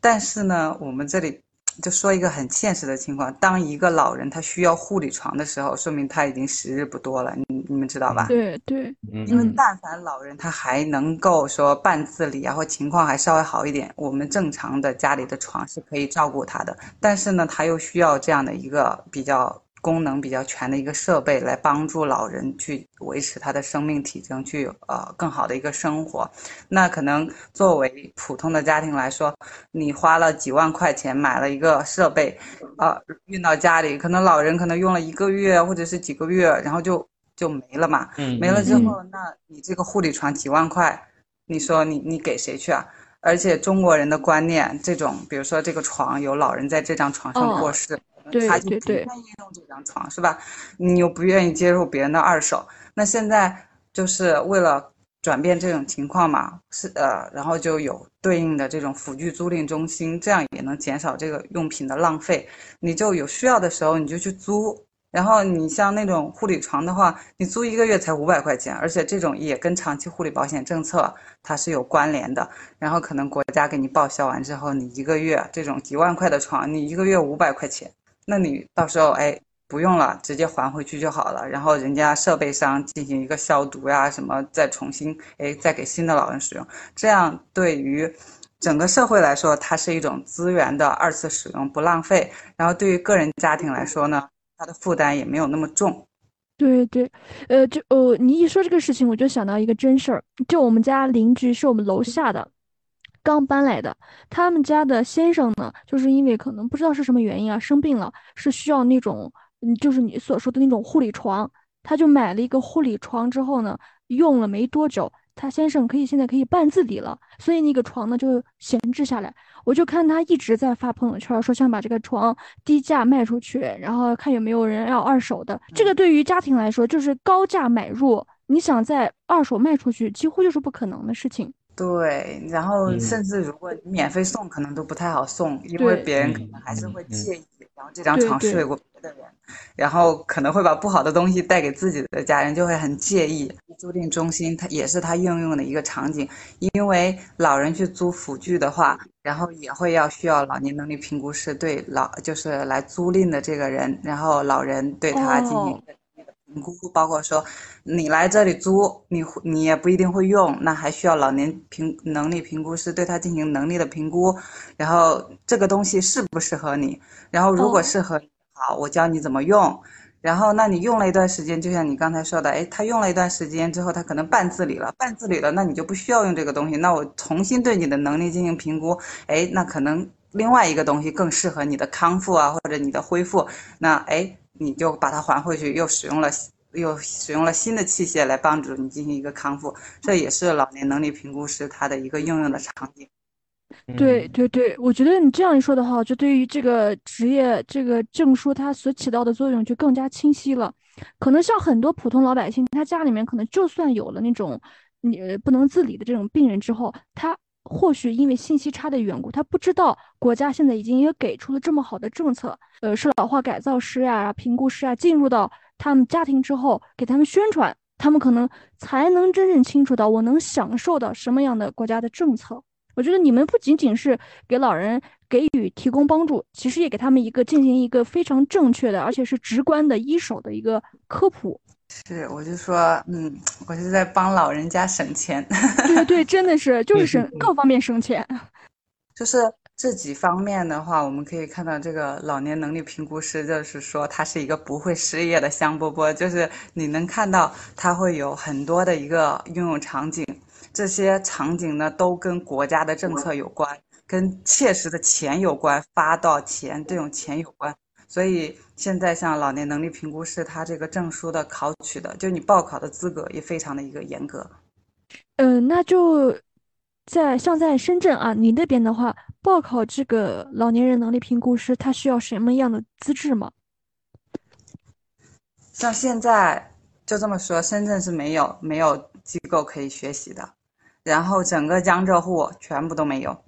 但是呢，我们这里就说一个很现实的情况，当一个老人他需要护理床的时候，说明他已经时日不多了，你你们知道吧？对对，因为但凡老人他还能够说半自理啊，或情况还稍微好一点，我们正常的家里的床是可以照顾他的。但是呢，他又需要这样的一个比较。功能比较全的一个设备来帮助老人去维持他的生命体征，去呃更好的一个生活。那可能作为普通的家庭来说，你花了几万块钱买了一个设备，啊运到家里，可能老人可能用了一个月或者是几个月，然后就就没了嘛。嗯。没了之后，那你这个护理床几万块，你说你你给谁去啊？而且中国人的观念，这种比如说这个床有老人在这张床上过世。他就不愿意用这张床，是吧？你又不愿意接受别人的二手，那现在就是为了转变这种情况嘛，是呃，然后就有对应的这种辅具租赁中心，这样也能减少这个用品的浪费。你就有需要的时候你就去租，然后你像那种护理床的话，你租一个月才五百块钱，而且这种也跟长期护理保险政策它是有关联的。然后可能国家给你报销完之后，你一个月这种几万块的床，你一个月五百块钱。那你到时候哎不用了，直接还回去就好了。然后人家设备商进行一个消毒呀，什么再重新哎再给新的老人使用，这样对于整个社会来说，它是一种资源的二次使用，不浪费。然后对于个人家庭来说呢，它的负担也没有那么重。对对，呃，就哦，你一说这个事情，我就想到一个真事儿，就我们家邻居是我们楼下的。刚搬来的，他们家的先生呢，就是因为可能不知道是什么原因啊，生病了，是需要那种，嗯，就是你所说的那种护理床，他就买了一个护理床之后呢，用了没多久，他先生可以现在可以半自理了，所以那个床呢就闲置下来，我就看他一直在发朋友圈，说想把这个床低价卖出去，然后看有没有人要二手的。这个对于家庭来说就是高价买入，你想在二手卖出去，几乎就是不可能的事情。对，然后甚至如果你免费送，可能都不太好送，因为别人可能还是会介意。然后这张床睡过别的人，然后可能会把不好的东西带给自己的家人，就会很介意。租赁中心它也是它应用的一个场景，因为老人去租辅具的话，然后也会要需要老年能力评估师对老就是来租赁的这个人，然后老人对他进行。评估包括说，你来这里租，你你也不一定会用，那还需要老年评能力评估师对他进行能力的评估，然后这个东西适不适合你，然后如果适合，好，我教你怎么用，然后那你用了一段时间，就像你刚才说的，哎，他用了一段时间之后，他可能半自理了，半自理了，那你就不需要用这个东西，那我重新对你的能力进行评估，哎，那可能另外一个东西更适合你的康复啊，或者你的恢复，那哎。你就把它还回去，又使用了又使用了新的器械来帮助你进行一个康复，这也是老年能力评估师他的一个应用的场景。对对对，我觉得你这样一说的话，就对于这个职业这个证书它所起到的作用就更加清晰了。可能像很多普通老百姓，他家里面可能就算有了那种你不能自理的这种病人之后，他。或许因为信息差的缘故，他不知道国家现在已经也给出了这么好的政策。呃，是老化改造师呀、评估师啊，进入到他们家庭之后，给他们宣传，他们可能才能真正清楚到我能享受到什么样的国家的政策。我觉得你们不仅仅是给老人给予提供帮助，其实也给他们一个进行一个非常正确的，而且是直观的一手的一个科普。是，我就说，嗯，我是在帮老人家省钱。对对，真的是，就是省各方面省钱。就是这几方面的话，我们可以看到，这个老年能力评估师就是说，他是一个不会失业的香饽饽。就是你能看到，他会有很多的一个应用场景，这些场景呢，都跟国家的政策有关，跟切实的钱有关，发到钱这种钱有关。所以现在像老年能力评估师，他这个证书的考取的，就你报考的资格也非常的一个严格。嗯，那就在像在深圳啊，你那边的话，报考这个老年人能力评估师，他需要什么样的资质吗？像现在就这么说，深圳是没有没有机构可以学习的，然后整个江浙沪全部都没有。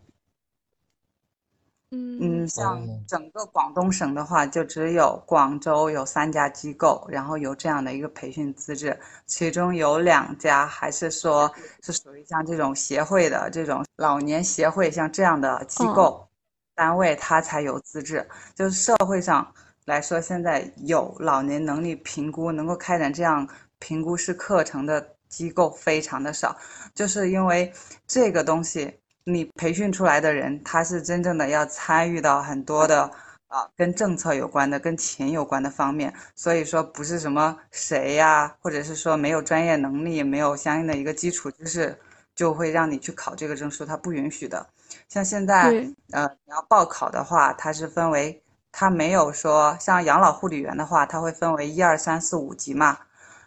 嗯，像整个广东省的话，就只有广州有三家机构，然后有这样的一个培训资质，其中有两家还是说是属于像这种协会的这种老年协会，像这样的机构，单位它才有资质。就是社会上来说，现在有老年能力评估能够开展这样评估式课程的机构非常的少，就是因为这个东西，你培训出来的人，他是真正的要参与到很多的。啊，跟政策有关的、跟钱有关的方面，所以说不是什么谁呀，或者是说没有专业能力、没有相应的一个基础知识，就会让你去考这个证书，他不允许的。像现在，呃，你要报考的话，它是分为，它没有说像养老护理员的话，它会分为一二三四五级嘛，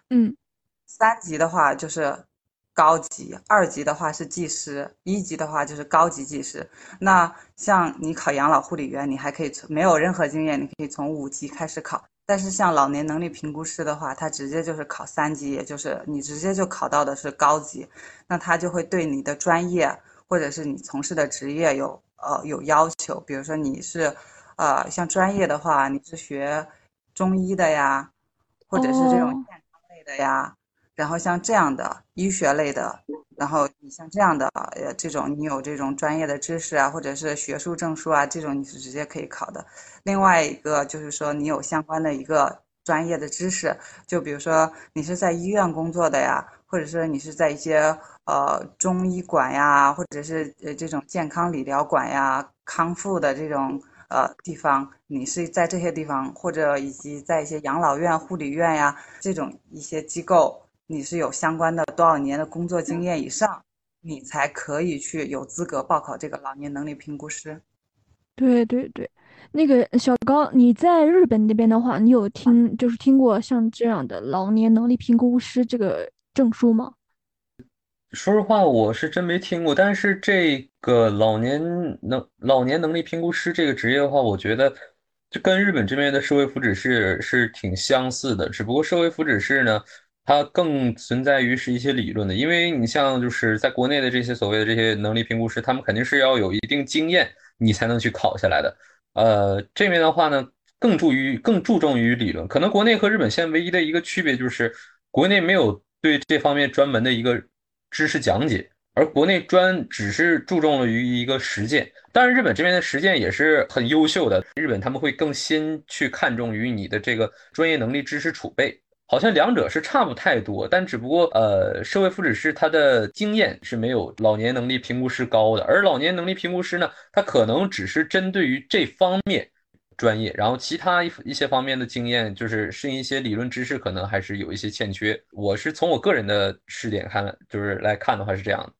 嗯，三级的话就是。高级二级的话是技师，一级的话就是高级技师。那像你考养老护理员，你还可以从没有任何经验，你可以从五级开始考。但是像老年能力评估师的话，他直接就是考三级，也就是你直接就考到的是高级。那他就会对你的专业或者是你从事的职业有呃有要求。比如说你是，呃像专业的话，你是学中医的呀，或者是这种健康类的呀。然后像这样的医学类的，然后你像这样的呃这种你有这种专业的知识啊，或者是学术证书啊，这种你是直接可以考的。另外一个就是说你有相关的一个专业的知识，就比如说你是在医院工作的呀，或者是你是在一些呃中医馆呀，或者是呃这种健康理疗馆呀、康复的这种呃地方，你是在这些地方，或者以及在一些养老院、护理院呀这种一些机构。你是有相关的多少年的工作经验以上，你才可以去有资格报考这个老年能力评估师。对对对，那个小高，你在日本那边的话，你有听就是听过像这样的老年能力评估师这个证书吗？说实话，我是真没听过。但是这个老年能老年能力评估师这个职业的话，我觉得就跟日本这边的社会福祉室是挺相似的，只不过社会福祉室呢。它更存在于是一些理论的，因为你像就是在国内的这些所谓的这些能力评估师，他们肯定是要有一定经验，你才能去考下来的。呃，这边的话呢，更注于更注重于理论。可能国内和日本现在唯一的一个区别就是，国内没有对这方面专门的一个知识讲解，而国内专只是注重了于一个实践。当然，日本这边的实践也是很优秀的，日本他们会更先去看重于你的这个专业能力、知识储备。好像两者是差不太多，但只不过呃，社会福祉师他的经验是没有老年能力评估师高的，而老年能力评估师呢，他可能只是针对于这方面专业，然后其他一一些方面的经验，就是是一些理论知识，可能还是有一些欠缺。我是从我个人的视点看，就是来看的话是这样的。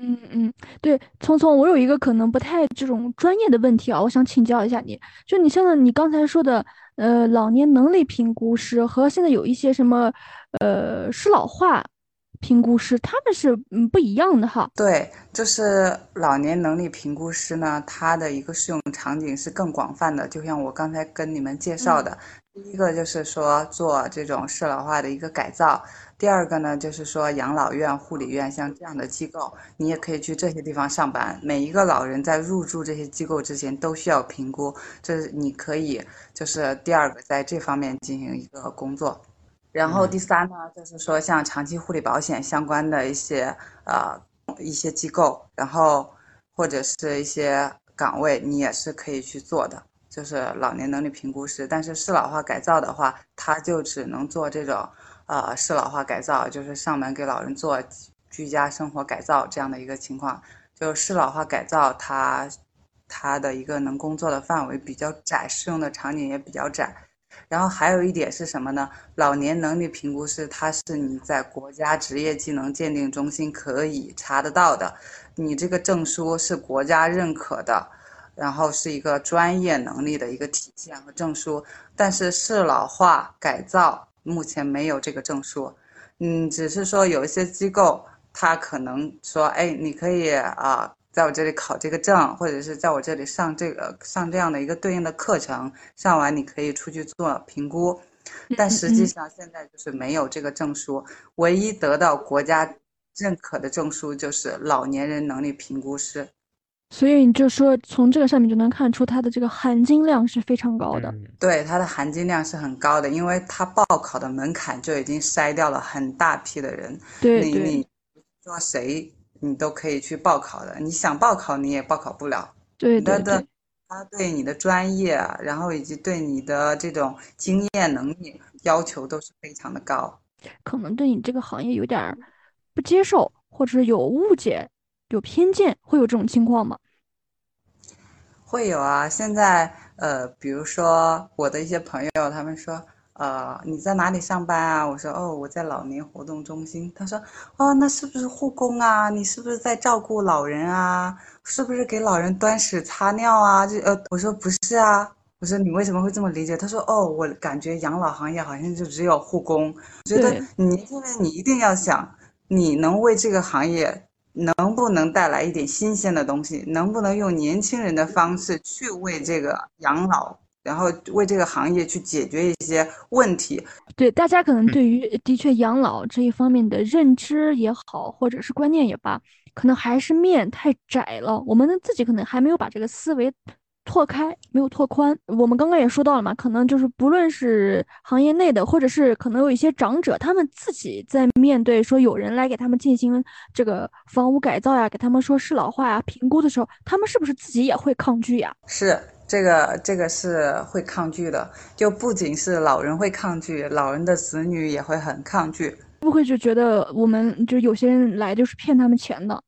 嗯嗯，对，聪聪，我有一个可能不太这种专业的问题啊，我想请教一下你，就你现在你刚才说的。呃，老年能力评估师和现在有一些什么，呃，适老化评估师，他们是嗯不一样的哈。对，就是老年能力评估师呢，他的一个适用场景是更广泛的，就像我刚才跟你们介绍的，第一个就是说做这种适老化的一个改造。第二个呢，就是说养老院、护理院像这样的机构，你也可以去这些地方上班。每一个老人在入住这些机构之前都需要评估，这是你可以就是第二个在这方面进行一个工作。然后第三呢，就是说像长期护理保险相关的一些呃一些机构，然后或者是一些岗位，你也是可以去做的，就是老年能力评估师。但是适老化改造的话，他就只能做这种。呃，适老化改造就是上门给老人做居家生活改造这样的一个情况。就是适老化改造，它它的一个能工作的范围比较窄，适用的场景也比较窄。然后还有一点是什么呢？老年能力评估师，它是你在国家职业技能鉴定中心可以查得到的，你这个证书是国家认可的，然后是一个专业能力的一个体现和证书。但是适老化改造。目前没有这个证书，嗯，只是说有一些机构，他可能说，哎，你可以啊，在我这里考这个证，或者是在我这里上这个上这样的一个对应的课程，上完你可以出去做评估，但实际上现在就是没有这个证书，唯一得到国家认可的证书就是老年人能力评估师。所以你就说，从这个上面就能看出它的这个含金量是非常高的。对，它的含金量是很高的，因为它报考的门槛就已经筛掉了很大批的人。对对。你你说谁，你都可以去报考的。你想报考，你也报考不了。对对对。他对你的专业，然后以及对你的这种经验能力要求都是非常的高。可能对你这个行业有点不接受，或者是有误解、有偏见，会有这种情况吗？会有啊，现在呃，比如说我的一些朋友，他们说，呃，你在哪里上班啊？我说，哦，我在老年活动中心。他说，哦，那是不是护工啊？你是不是在照顾老人啊？是不是给老人端屎擦尿啊？这呃，我说不是啊。我说你为什么会这么理解？他说，哦，我感觉养老行业好像就只有护工。觉得你现在你一定要想，你能为这个行业。能不能带来一点新鲜的东西？能不能用年轻人的方式去为这个养老，然后为这个行业去解决一些问题？对，大家可能对于的确养老这一方面的认知也好，或者是观念也罢，可能还是面太窄了。我们自己可能还没有把这个思维。拓开没有拓宽，我们刚刚也说到了嘛，可能就是不论是行业内的，或者是可能有一些长者，他们自己在面对说有人来给他们进行这个房屋改造呀，给他们说适老化呀评估的时候，他们是不是自己也会抗拒呀？是这个，这个是会抗拒的，就不仅是老人会抗拒，老人的子女也会很抗拒，不会就觉得我们就有些人来就是骗他们钱的。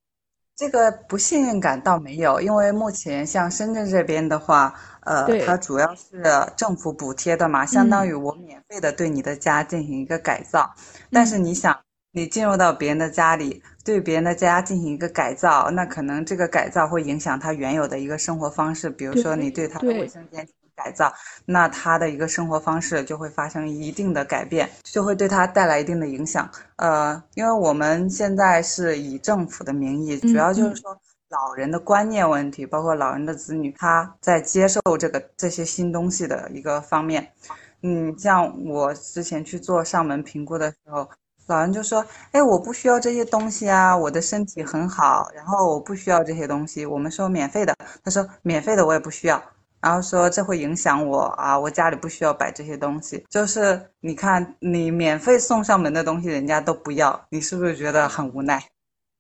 这个不信任感倒没有，因为目前像深圳这边的话，呃，它主要是政府补贴的嘛，相当于我免费的对你的家进行一个改造。但是你想，你进入到别人的家里，对别人的家进行一个改造，那可能这个改造会影响他原有的一个生活方式，比如说你对他的卫生间。改造，那他的一个生活方式就会发生一定的改变，就会对他带来一定的影响。呃，因为我们现在是以政府的名义，主要就是说老人的观念问题，包括老人的子女他在接受这个这些新东西的一个方面。嗯，像我之前去做上门评估的时候，老人就说：“哎，我不需要这些东西啊，我的身体很好，然后我不需要这些东西。”我们说免费的，他说免费的我也不需要。然后说这会影响我啊，我家里不需要摆这些东西。就是你看，你免费送上门的东西，人家都不要，你是不是觉得很无奈？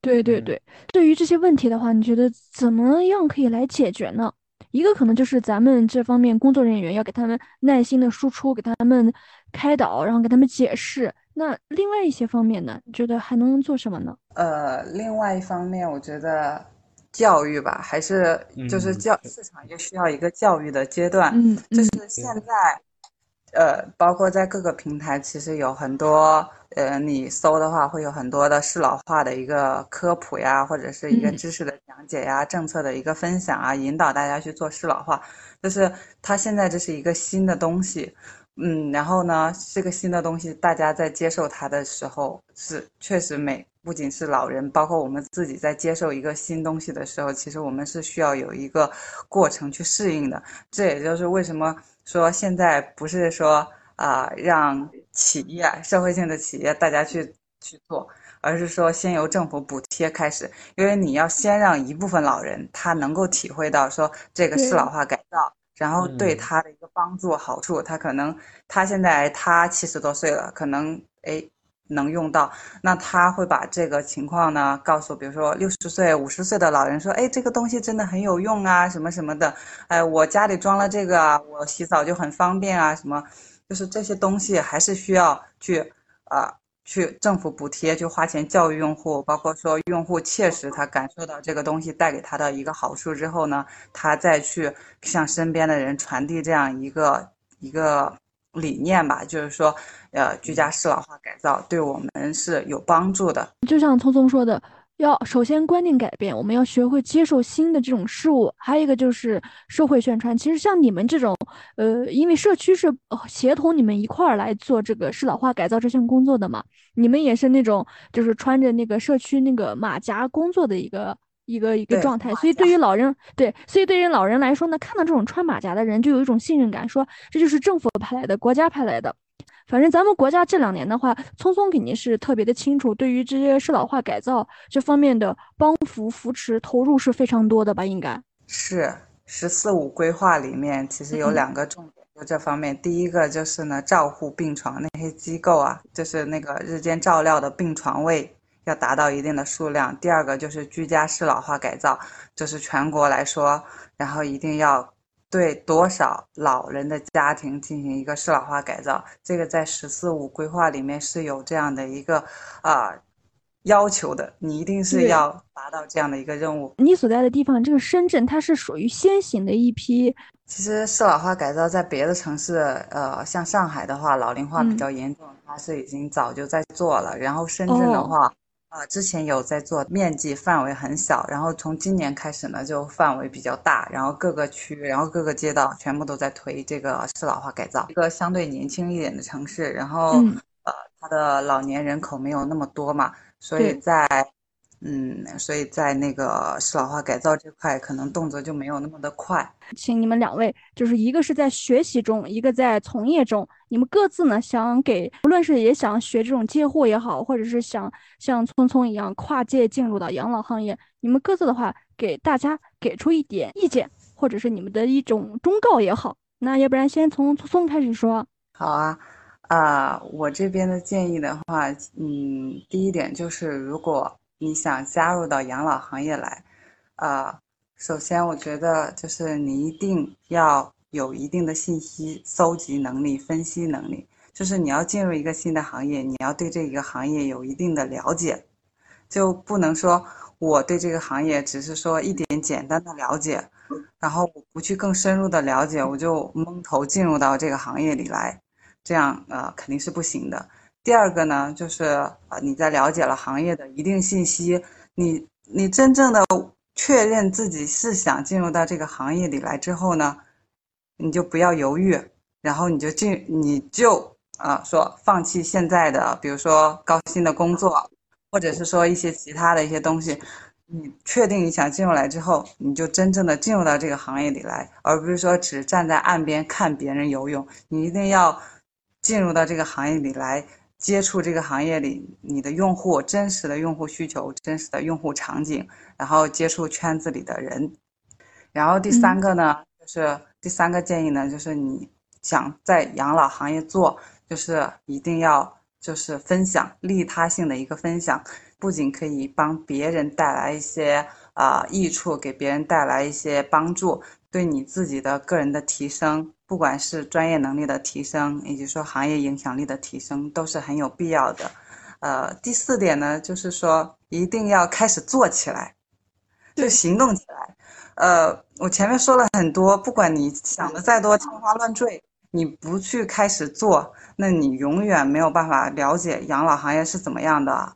对对对，对于这些问题的话，你觉得怎么样可以来解决呢？一个可能就是咱们这方面工作人员要给他们耐心的输出，给他们开导，然后给他们解释。那另外一些方面呢？你觉得还能做什么呢？呃，另外一方面，我觉得。教育吧，还是就是教市场也需要一个教育的阶段。嗯，就是现在，呃，包括在各个平台，其实有很多，呃，你搜的话会有很多的适老化的一个科普呀，或者是一个知识的讲解呀，政策的一个分享啊，引导大家去做适老化。就是它现在这是一个新的东西，嗯，然后呢，这个新的东西大家在接受它的时候是确实美。不仅是老人，包括我们自己在接受一个新东西的时候，其实我们是需要有一个过程去适应的。这也就是为什么说现在不是说啊让企业、社会性的企业大家去去做，而是说先由政府补贴开始，因为你要先让一部分老人他能够体会到说这个适老化改造，然后对他的一个帮助好处，他可能他现在他七十多岁了，可能哎。能用到，那他会把这个情况呢告诉，比如说六十岁、五十岁的老人说，哎，这个东西真的很有用啊，什么什么的，哎，我家里装了这个啊，我洗澡就很方便啊，什么，就是这些东西还是需要去啊，去政府补贴，去花钱教育用户，包括说用户切实他感受到这个东西带给他的一个好处之后呢，他再去向身边的人传递这样一个一个。理念吧，就是说，呃，居家适老化改造对我们是有帮助的。就像聪聪说的，要首先观念改变，我们要学会接受新的这种事物。还有一个就是社会宣传。其实像你们这种，呃，因为社区是协同你们一块儿来做这个适老化改造这项工作的嘛，你们也是那种就是穿着那个社区那个马甲工作的一个。一个一个状态，所以对于老人，对，所以对于老人来说呢，看到这种穿马甲的人，就有一种信任感，说这就是政府派来的，国家派来的。反正咱们国家这两年的话，聪聪肯定是特别的清楚，对于这些适老化改造这方面的帮扶扶持投入是非常多的吧？应该是“十四五”规划里面其实有两个重点，就这方面。第一个就是呢，照护病床那些机构啊，就是那个日间照料的病床位。要达到一定的数量。第二个就是居家适老化改造，就是全国来说，然后一定要对多少老人的家庭进行一个适老化改造，这个在“十四五”规划里面是有这样的一个啊要求的，你一定是要达到这样的一个任务。你所在的地方，这个深圳它是属于先行的一批，其实适老化改造在别的城市，呃，像上海的话，老龄化比嗯较严重，它是已经早就在做了。然后深圳的哦话，呃，之前有在做，面积范围很小，然后从今年开始呢，就范围比较大，然后各个区，然后各个街道全部都在推这个适老化改造。一个相对年轻一点的城市，然后、嗯呃，它的老年人口没有那么多嘛，所以在嗯，所以在那个适老化改造这块，可能动作就没有那么的快。请你们两位，就是一个是在学习中，一个在从业中，你们各自呢想给，无论是也想学这种接货也好，或者是想像聪聪一样跨界进入到养老行业，你们各自的话给大家给出一点意见，或者是你们的一种忠告也好。那要不然先从聪聪开始说。好啊，啊、我这边的建议的话，嗯，第一点就是，如果你想加入到养老行业来，啊、首先我觉得就是你一定要有一定的信息搜集能力、分析能力，就是你要进入一个新的行业，你要对这一个行业有一定的了解，就不能说我对这个行业只是说一点简单的了解，然后我不去更深入的了解，我就蒙头进入到这个行业里来，这样呃肯定是不行的。第二个呢，就是呃你在了解了行业的一定信息，你你真正的确认自己是想进入到这个行业里来之后呢，你就不要犹豫，然后你就进，你就啊、说放弃现在的，比如说高薪的工作，或者是说一些其他的一些东西，你确定你想进入来之后，你就真正的进入到这个行业里来，而不是说只站在岸边看别人游泳。你一定要进入到这个行业里来，接触这个行业里你的用户真实的用户需求、真实的用户场景，然后接触圈子里的人。然后第三个呢，就是第三个建议呢，就是你想在养老行业做，就是一定要就是分享利他性的一个分享，不仅可以帮别人带来一些啊、益处，给别人带来一些帮助，对你自己的个人的提升，不管是专业能力的提升，以及说行业影响力的提升，都是很有必要的。呃，第四点呢，就是说一定要开始做起来，就行动起来。呃，我前面说了很多，不管你想的再多天花乱坠，你不去开始做，那你永远没有办法了解养老行业是怎么样的，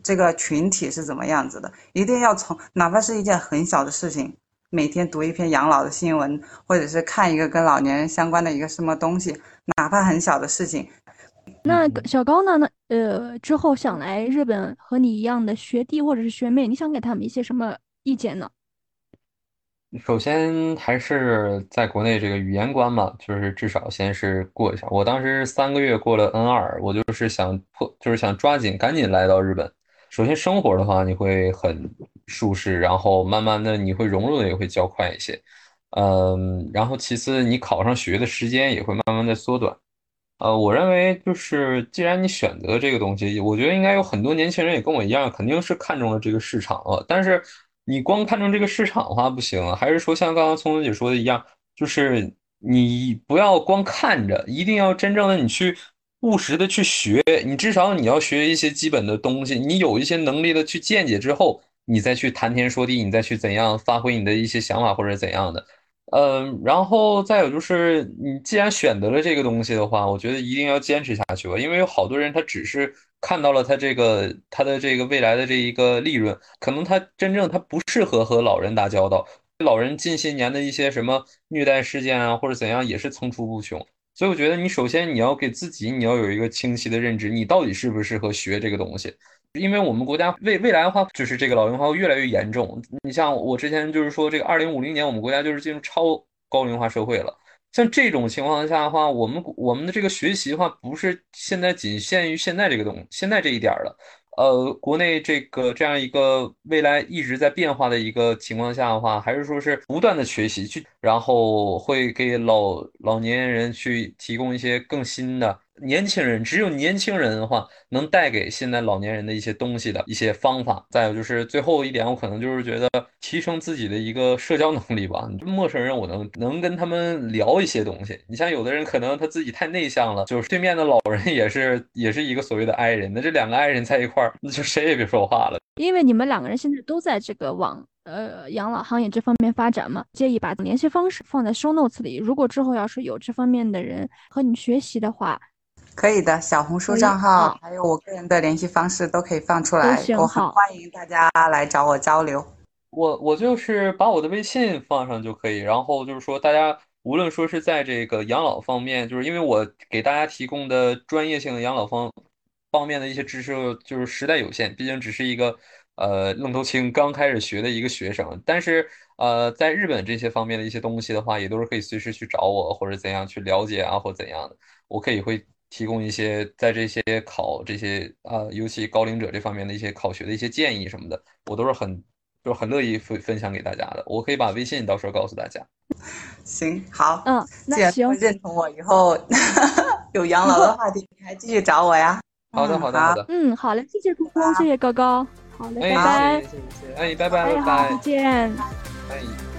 这个群体是怎么样子的。一定要从哪怕是一件很小的事情，每天读一篇养老的新闻，或者是看一个跟老年人相关的一个什么东西，哪怕很小的事情，那个小高呢？那呃，之后想来日本和你一样的学弟或者是学妹，你想给他们一些什么意见呢？首先还是在国内这个语言关嘛，就是至少先是过一下。我当时三个月过了 N 二，我就是想破，就是想抓紧赶紧来到日本。首先生活的话，你会很舒适，然后慢慢的你会融入的也会较快一些，嗯，然后其次你考上学的时间也会慢慢的缩短。呃，我认为就是既然你选择这个东西，我觉得应该有很多年轻人也跟我一样，肯定是看中了这个市场啊。但是你光看中这个市场的话不行，还是说像刚刚聪聪姐说的一样，就是你不要光看着，一定要真正的你去务实的去学，你至少你要学一些基本的东西，你有一些能力的去见解之后，你再去谈天说地，你再去怎样发挥你的一些想法或者怎样的。嗯，然后再有就是，你既然选择了这个东西的话，我觉得一定要坚持下去吧，因为有好多人他只是看到了他这个他的这个未来的这一个利润，可能他真正他不适合和老人打交道，老人近些年的一些什么虐待事件啊或者怎样也是层出不穷，所以我觉得你首先你要给自己你要有一个清晰的认知，你到底适不适合学这个东西。因为我们国家未未来的话，就是这个老龄化会越来越严重。你像我之前就是说，这个二零五零年我们国家就是进入超高龄化社会了。像这种情况下的话，我们我们的这个学习的话，不是现在仅限于现在这个东现在这一点了。呃，国内这个这样一个未来一直在变化的一个情况下的话，还是说是不断的学习去，然后会给老老年人去提供一些更新的年轻人，只有年轻人的话，能带给现在老年人的一些东西的一些方法。再有就是最后一点，我可能就是觉得提升自己的一个社交能力吧。陌生人，我能能跟他们聊一些东西。你像有的人可能他自己太内向了，就是对面的老人 也是也是一个所谓的 I 人，那这两个 I 人在一块儿，那就谁也别说话了。因为你们两个人现在都在这个往呃养老行业这方面发展嘛，建议把联系方式放在 show notes 里。如果之后要是有这方面的人和你学习的话，可以的，小红书账号还有我个人的联系方式都可以放出来，我很欢迎大家来找我交流。我我就是把我的微信放上就可以，然后就是说大家无论说是在这个养老方面，就是因为我给大家提供的专业性的养老方方面的一些知识就是实在有限，毕竟只是一个呃愣头青刚开始学的一个学生，但是呃在日本这些方面的一些东西的话，也都是可以随时去找我或者怎样去了解啊或怎样的，我可以会。提供一些在这些考这些啊，尤其高龄者这方面的一些考学的一些建议什么的，我都是很就是很乐意分分享给大家的。我可以把微信到时候告诉大家。行，好，嗯，那行，认同我以后 有养老的话题，你还继续找我呀。好的，好的，好的。嗯，好嘞，谢谢姑姑，谢谢高高。好嘞，拜拜。哎，拜拜，拜拜，再见。哎。